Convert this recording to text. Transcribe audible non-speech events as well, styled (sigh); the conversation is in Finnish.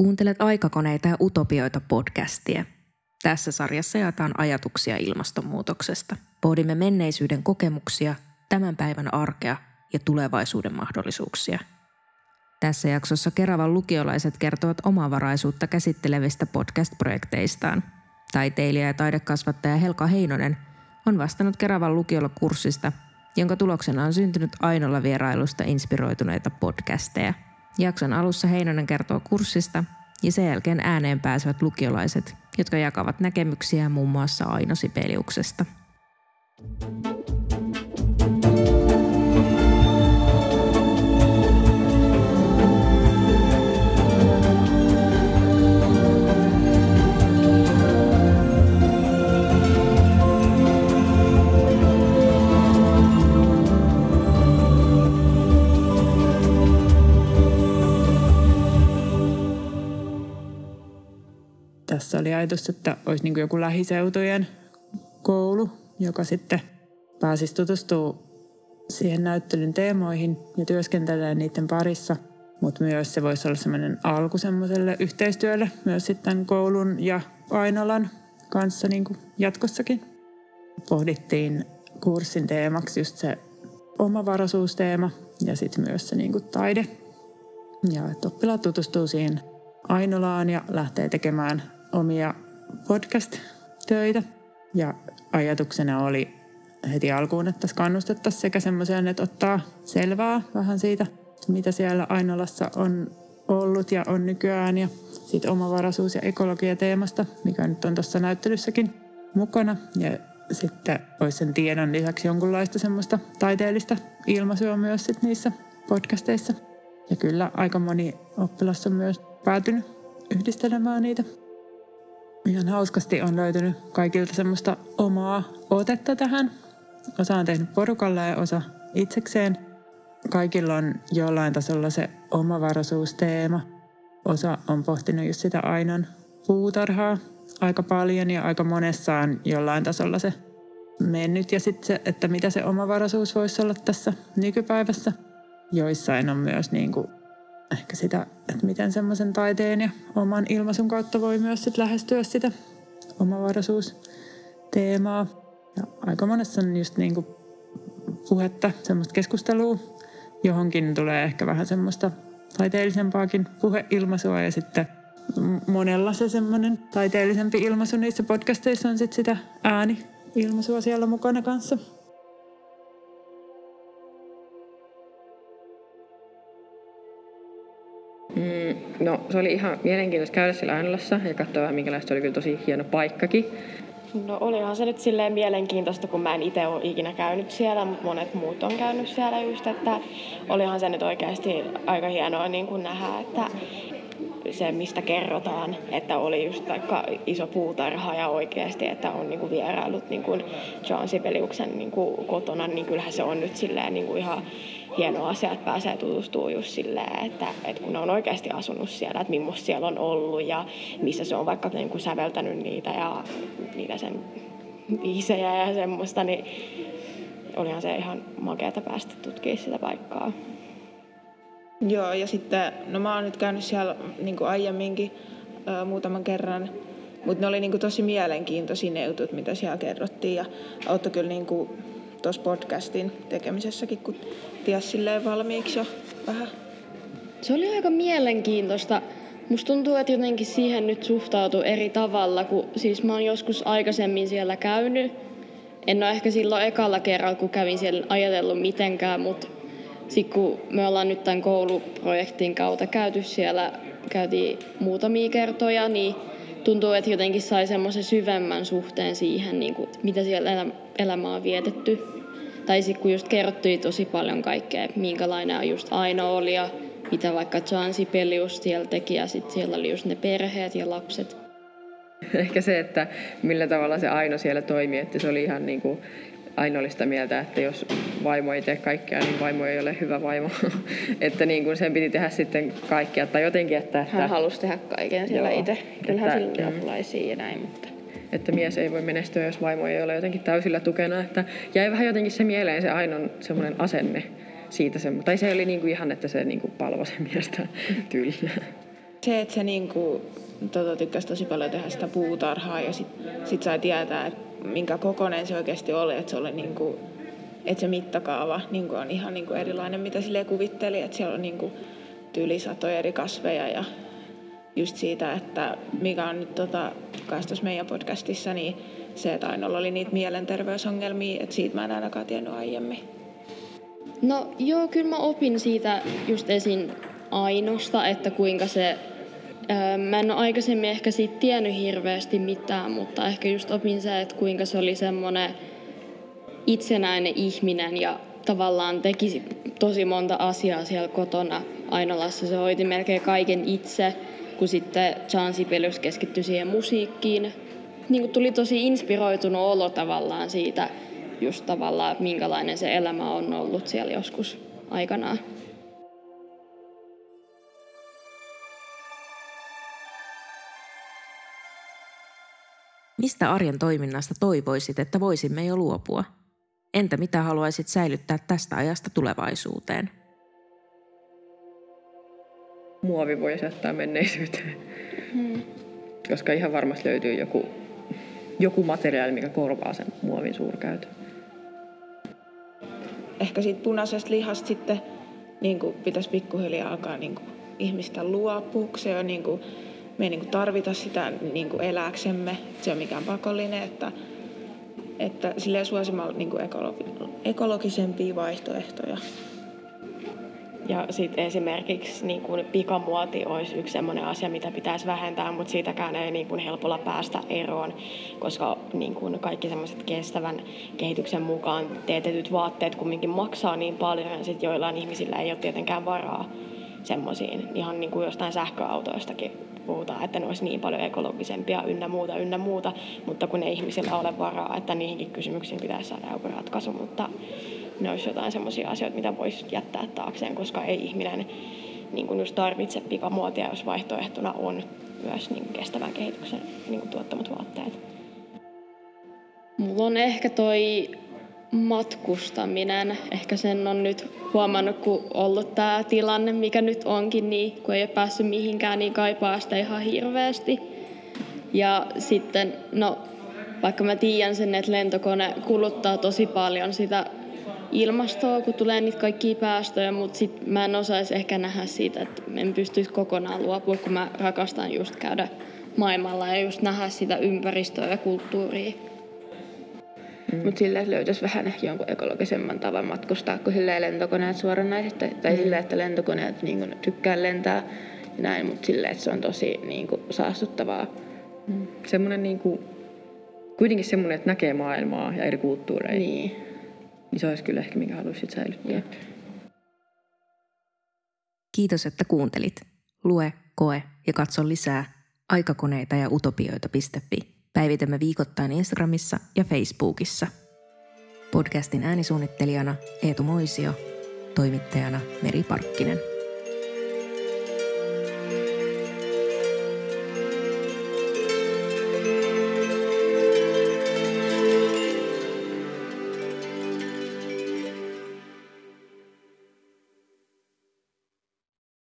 Kuuntelet aikakoneita ja utopioita podcastia. Tässä sarjassa jaetaan ajatuksia ilmastonmuutoksesta. Pohdimme menneisyyden kokemuksia, tämän päivän arkea ja tulevaisuuden mahdollisuuksia. Tässä jaksossa Keravan lukiolaiset kertovat omavaraisuutta käsittelevistä podcast-projekteistaan. Taiteilija ja taidekasvattaja Helka Heinonen on vastannut Keravan lukiolla kurssista, jonka tuloksena on syntynyt Ainolla vierailusta inspiroituneita podcasteja – Jakson alussa Heinonen kertoo kurssista ja sen jälkeen ääneen pääsevät lukiolaiset, jotka jakavat näkemyksiä muun muassa Aino Sibeliuksesta. Tässä oli ajatus, että olisi niin joku lähiseutujen koulu, joka sitten pääsisi tutustumaan siihen näyttelyn teemoihin ja työskentelee niiden parissa. Mutta myös se voisi olla semmoinen alku semmoiselle yhteistyölle myös sitten koulun ja Ainolan kanssa niin kuin jatkossakin. Pohdittiin kurssin teemaksi just se omavaraisuusteema ja sitten myös se niin kuin taide. Ja että oppilaat tutustuu siihen Ainolaan ja lähtee tekemään omia podcast-töitä. Ja ajatuksena oli heti alkuun, että kannustettaisiin sekä semmoiseen, että ottaa selvää vähän siitä, mitä siellä Ainolassa on ollut ja on nykyään ja siitä omavaraisuus- ja ekologia teemasta, mikä nyt on tuossa näyttelyssäkin mukana. Ja sitten olisi sen tiedon lisäksi jonkunlaista semmoista taiteellista ilmaisua myös sit niissä podcasteissa. Ja kyllä aika moni oppilas on myös päätynyt yhdistelemään niitä ihan hauskasti on löytynyt kaikilta semmoista omaa otetta tähän. Osa on tehnyt porukalle ja osa itsekseen. Kaikilla on jollain tasolla se omavaraisuusteema. Osa on pohtinut just sitä Ainan puutarhaa aika paljon ja aika monessa on jollain tasolla se mennyt. Ja sitten se, että mitä se omavaraisuus voisi olla tässä nykypäivässä. Joissain on myös niin kuin ehkä sitä, että miten semmoisen taiteen ja oman ilmaisun kautta voi myös sit lähestyä sitä omavaraisuusteemaa. Ja aika monessa on just niin kuin puhetta, semmoista keskustelua. Johonkin tulee ehkä vähän semmoista taiteellisempaakin puheilmaisua ja sitten monella se semmoinen taiteellisempi ilmaisu niissä podcasteissa on sitten sitä ääni-ilmaisua siellä mukana kanssa. No se oli ihan mielenkiintoista käydä siellä Ainolassa ja katsoa vähän minkälaista oli kyllä tosi hieno paikkakin. No olihan se nyt silleen mielenkiintoista, kun mä en itse ole ikinä käynyt siellä, monet muut on käynyt siellä just, että olihan se nyt oikeasti aika hienoa niin kuin nähdä, että se, mistä kerrotaan, että oli just vaikka iso puutarha ja oikeasti, että on niinku vierailut niinku John Sibeliuksen niinku kotona, niin kyllähän se on nyt silleen niinku ihan hieno asia, että pääsee tutustumaan just silleen, että, että kun ne on oikeasti asunut siellä, että millaista siellä on ollut ja missä se on vaikka niin kuin säveltänyt niitä ja niitä sen biisejä ja semmoista, niin olihan se ihan makeata päästä tutkimaan sitä paikkaa. Joo, ja sitten, no mä oon nyt käynyt siellä niin kuin aiemminkin ö, muutaman kerran, mutta ne oli niin kuin tosi mielenkiintoisia ne jutut, mitä siellä kerrottiin, ja auttoi kyllä niin kuin tuossa podcastin tekemisessäkin, kun ties silleen valmiiksi jo vähän. Se oli aika mielenkiintoista. Musta tuntuu, että jotenkin siihen nyt suhtautuu eri tavalla, kun siis mä oon joskus aikaisemmin siellä käynyt. En ole ehkä silloin ekalla kerralla, kun kävin siellä ajatellut mitenkään, mutta sitten kun me ollaan nyt tämän kouluprojektin kautta käyty siellä, käytiin muutamia kertoja, niin tuntuu, että jotenkin sai semmoisen syvemmän suhteen siihen, niin kuin, mitä siellä elämä on vietetty. Tai sitten kun just kerrottiin tosi paljon kaikkea, minkälainen just Aino oli ja mitä vaikka John Sibelius siellä teki ja sitten siellä oli just ne perheet ja lapset. Ehkä se, että millä tavalla se Aino siellä toimi, että se oli ihan niin kuin ainoallista mieltä, että jos vaimo ei tee kaikkea, niin vaimo ei ole hyvä vaimo. (laughs) että niin kuin sen piti tehdä sitten kaikkea. Tai jotenkin, että... että Hän halusi tehdä kaiken siellä itse. Kyllähän sillä oli apulaisia ja näin, mutta... Että mies ei voi menestyä, jos vaimo ei ole jotenkin täysillä tukena. Että jäi vähän jotenkin se mieleen se Ainon semmoinen asenne siitä. Se, tai se oli niin kuin ihan, että se niin kuin palvo sen miestä (laughs) tyylillä. Se, että se niinku, tota, tykkäsi tosi paljon tehdä sitä puutarhaa ja sitten sit sai tietää, että minkä kokoinen se oikeasti oli, että se oli niinku, että se mittakaava niinku on ihan niinku erilainen, mitä sille kuvitteli, että siellä on niinku tyyli satoja eri kasveja ja just siitä, että mikä on nyt tota, tuossa meidän podcastissa, niin se, että Ainolla oli niitä mielenterveysongelmia, että siitä mä en ainakaan tiennyt aiemmin. No joo, kyllä mä opin siitä just esin Ainosta, että kuinka se Mä en ole aikaisemmin ehkä siitä tiennyt hirveästi mitään, mutta ehkä just opin se, että kuinka se oli semmoinen itsenäinen ihminen ja tavallaan teki tosi monta asiaa siellä kotona. Ainolassa se hoiti melkein kaiken itse, kun sitten John Sibelius keskittyi siihen musiikkiin. Niin kuin tuli tosi inspiroitunut olo tavallaan siitä, just tavallaan, minkälainen se elämä on ollut siellä joskus aikanaan. Mistä arjen toiminnasta toivoisit, että voisimme jo luopua? Entä mitä haluaisit säilyttää tästä ajasta tulevaisuuteen? Muovi voi jättää menneisyyteen. Hmm. Koska ihan varmasti löytyy joku, joku materiaali, mikä korvaa sen muovin suurkäytön. Ehkä siitä punaisesta lihasta sitten niin kuin pitäisi pikkuhiljaa alkaa niin kuin ihmistä luopua. Se on niin kuin, me ei niin kuin tarvita sitä niin kuin elääksemme. Se on mikään pakollinen, että, että silleen suosimalla niin kuin ekologi, ekologisempia vaihtoehtoja. Ja sitten esimerkiksi niin kuin pikamuoti olisi yksi sellainen asia, mitä pitäisi vähentää, mutta siitäkään ei niin kuin helpolla päästä eroon, koska niin kuin kaikki semmoiset kestävän kehityksen mukaan teetetyt vaatteet kumminkin maksaa niin paljon, ja sitten joillain ihmisillä ei ole tietenkään varaa semmoisiin ihan niin kuin jostain sähköautoistakin puhutaan, että ne olisi niin paljon ekologisempia ynnä muuta, ynnä muuta, mutta kun ei ihmisillä ole varaa, että niihinkin kysymyksiin pitäisi saada joku ratkaisu, mutta ne olisi jotain semmoisia asioita, mitä voisi jättää taakseen, koska ei ihminen niin kuin just tarvitse pikamuotia, jos vaihtoehtona on myös niin kuin kestävän kehityksen niin kuin tuottamat vaatteet. Mulla on ehkä toi matkustaminen. Ehkä sen on nyt huomannut, kun ollut tämä tilanne, mikä nyt onkin, niin kun ei ole päässyt mihinkään, niin kaipaa sitä ihan hirveästi. Ja sitten, no vaikka mä tiedän sen, että lentokone kuluttaa tosi paljon sitä ilmastoa, kun tulee niitä kaikkia päästöjä, mutta sit mä en osaisi ehkä nähdä siitä, että en pystyisi kokonaan luopua, kun mä rakastan just käydä maailmalla ja just nähdä sitä ympäristöä ja kulttuuria. Mm. Mutta sillä löytäisi vähän ehkä jonkun ekologisemman tavan matkustaa kuin silleen lentokoneet suoranaisesti. Tai mm. silleen, että lentokoneet niin kuin, tykkää lentää ja näin, mutta silleen, että se on tosi niin kuin, saastuttavaa. Mm. Semmoinen niin kuin, kuitenkin semmoinen, että näkee maailmaa ja eri kulttuureja. Niin. Niin se olisi kyllä ehkä, mikä haluaisit säilyttää. Jep. Kiitos, että kuuntelit. Lue, koe ja katso lisää aikakoneita ja utopioita.fi. Päivitämme viikoittain Instagramissa ja Facebookissa. Podcastin äänisuunnittelijana Eetu Moisio, toimittajana Meri Parkkinen.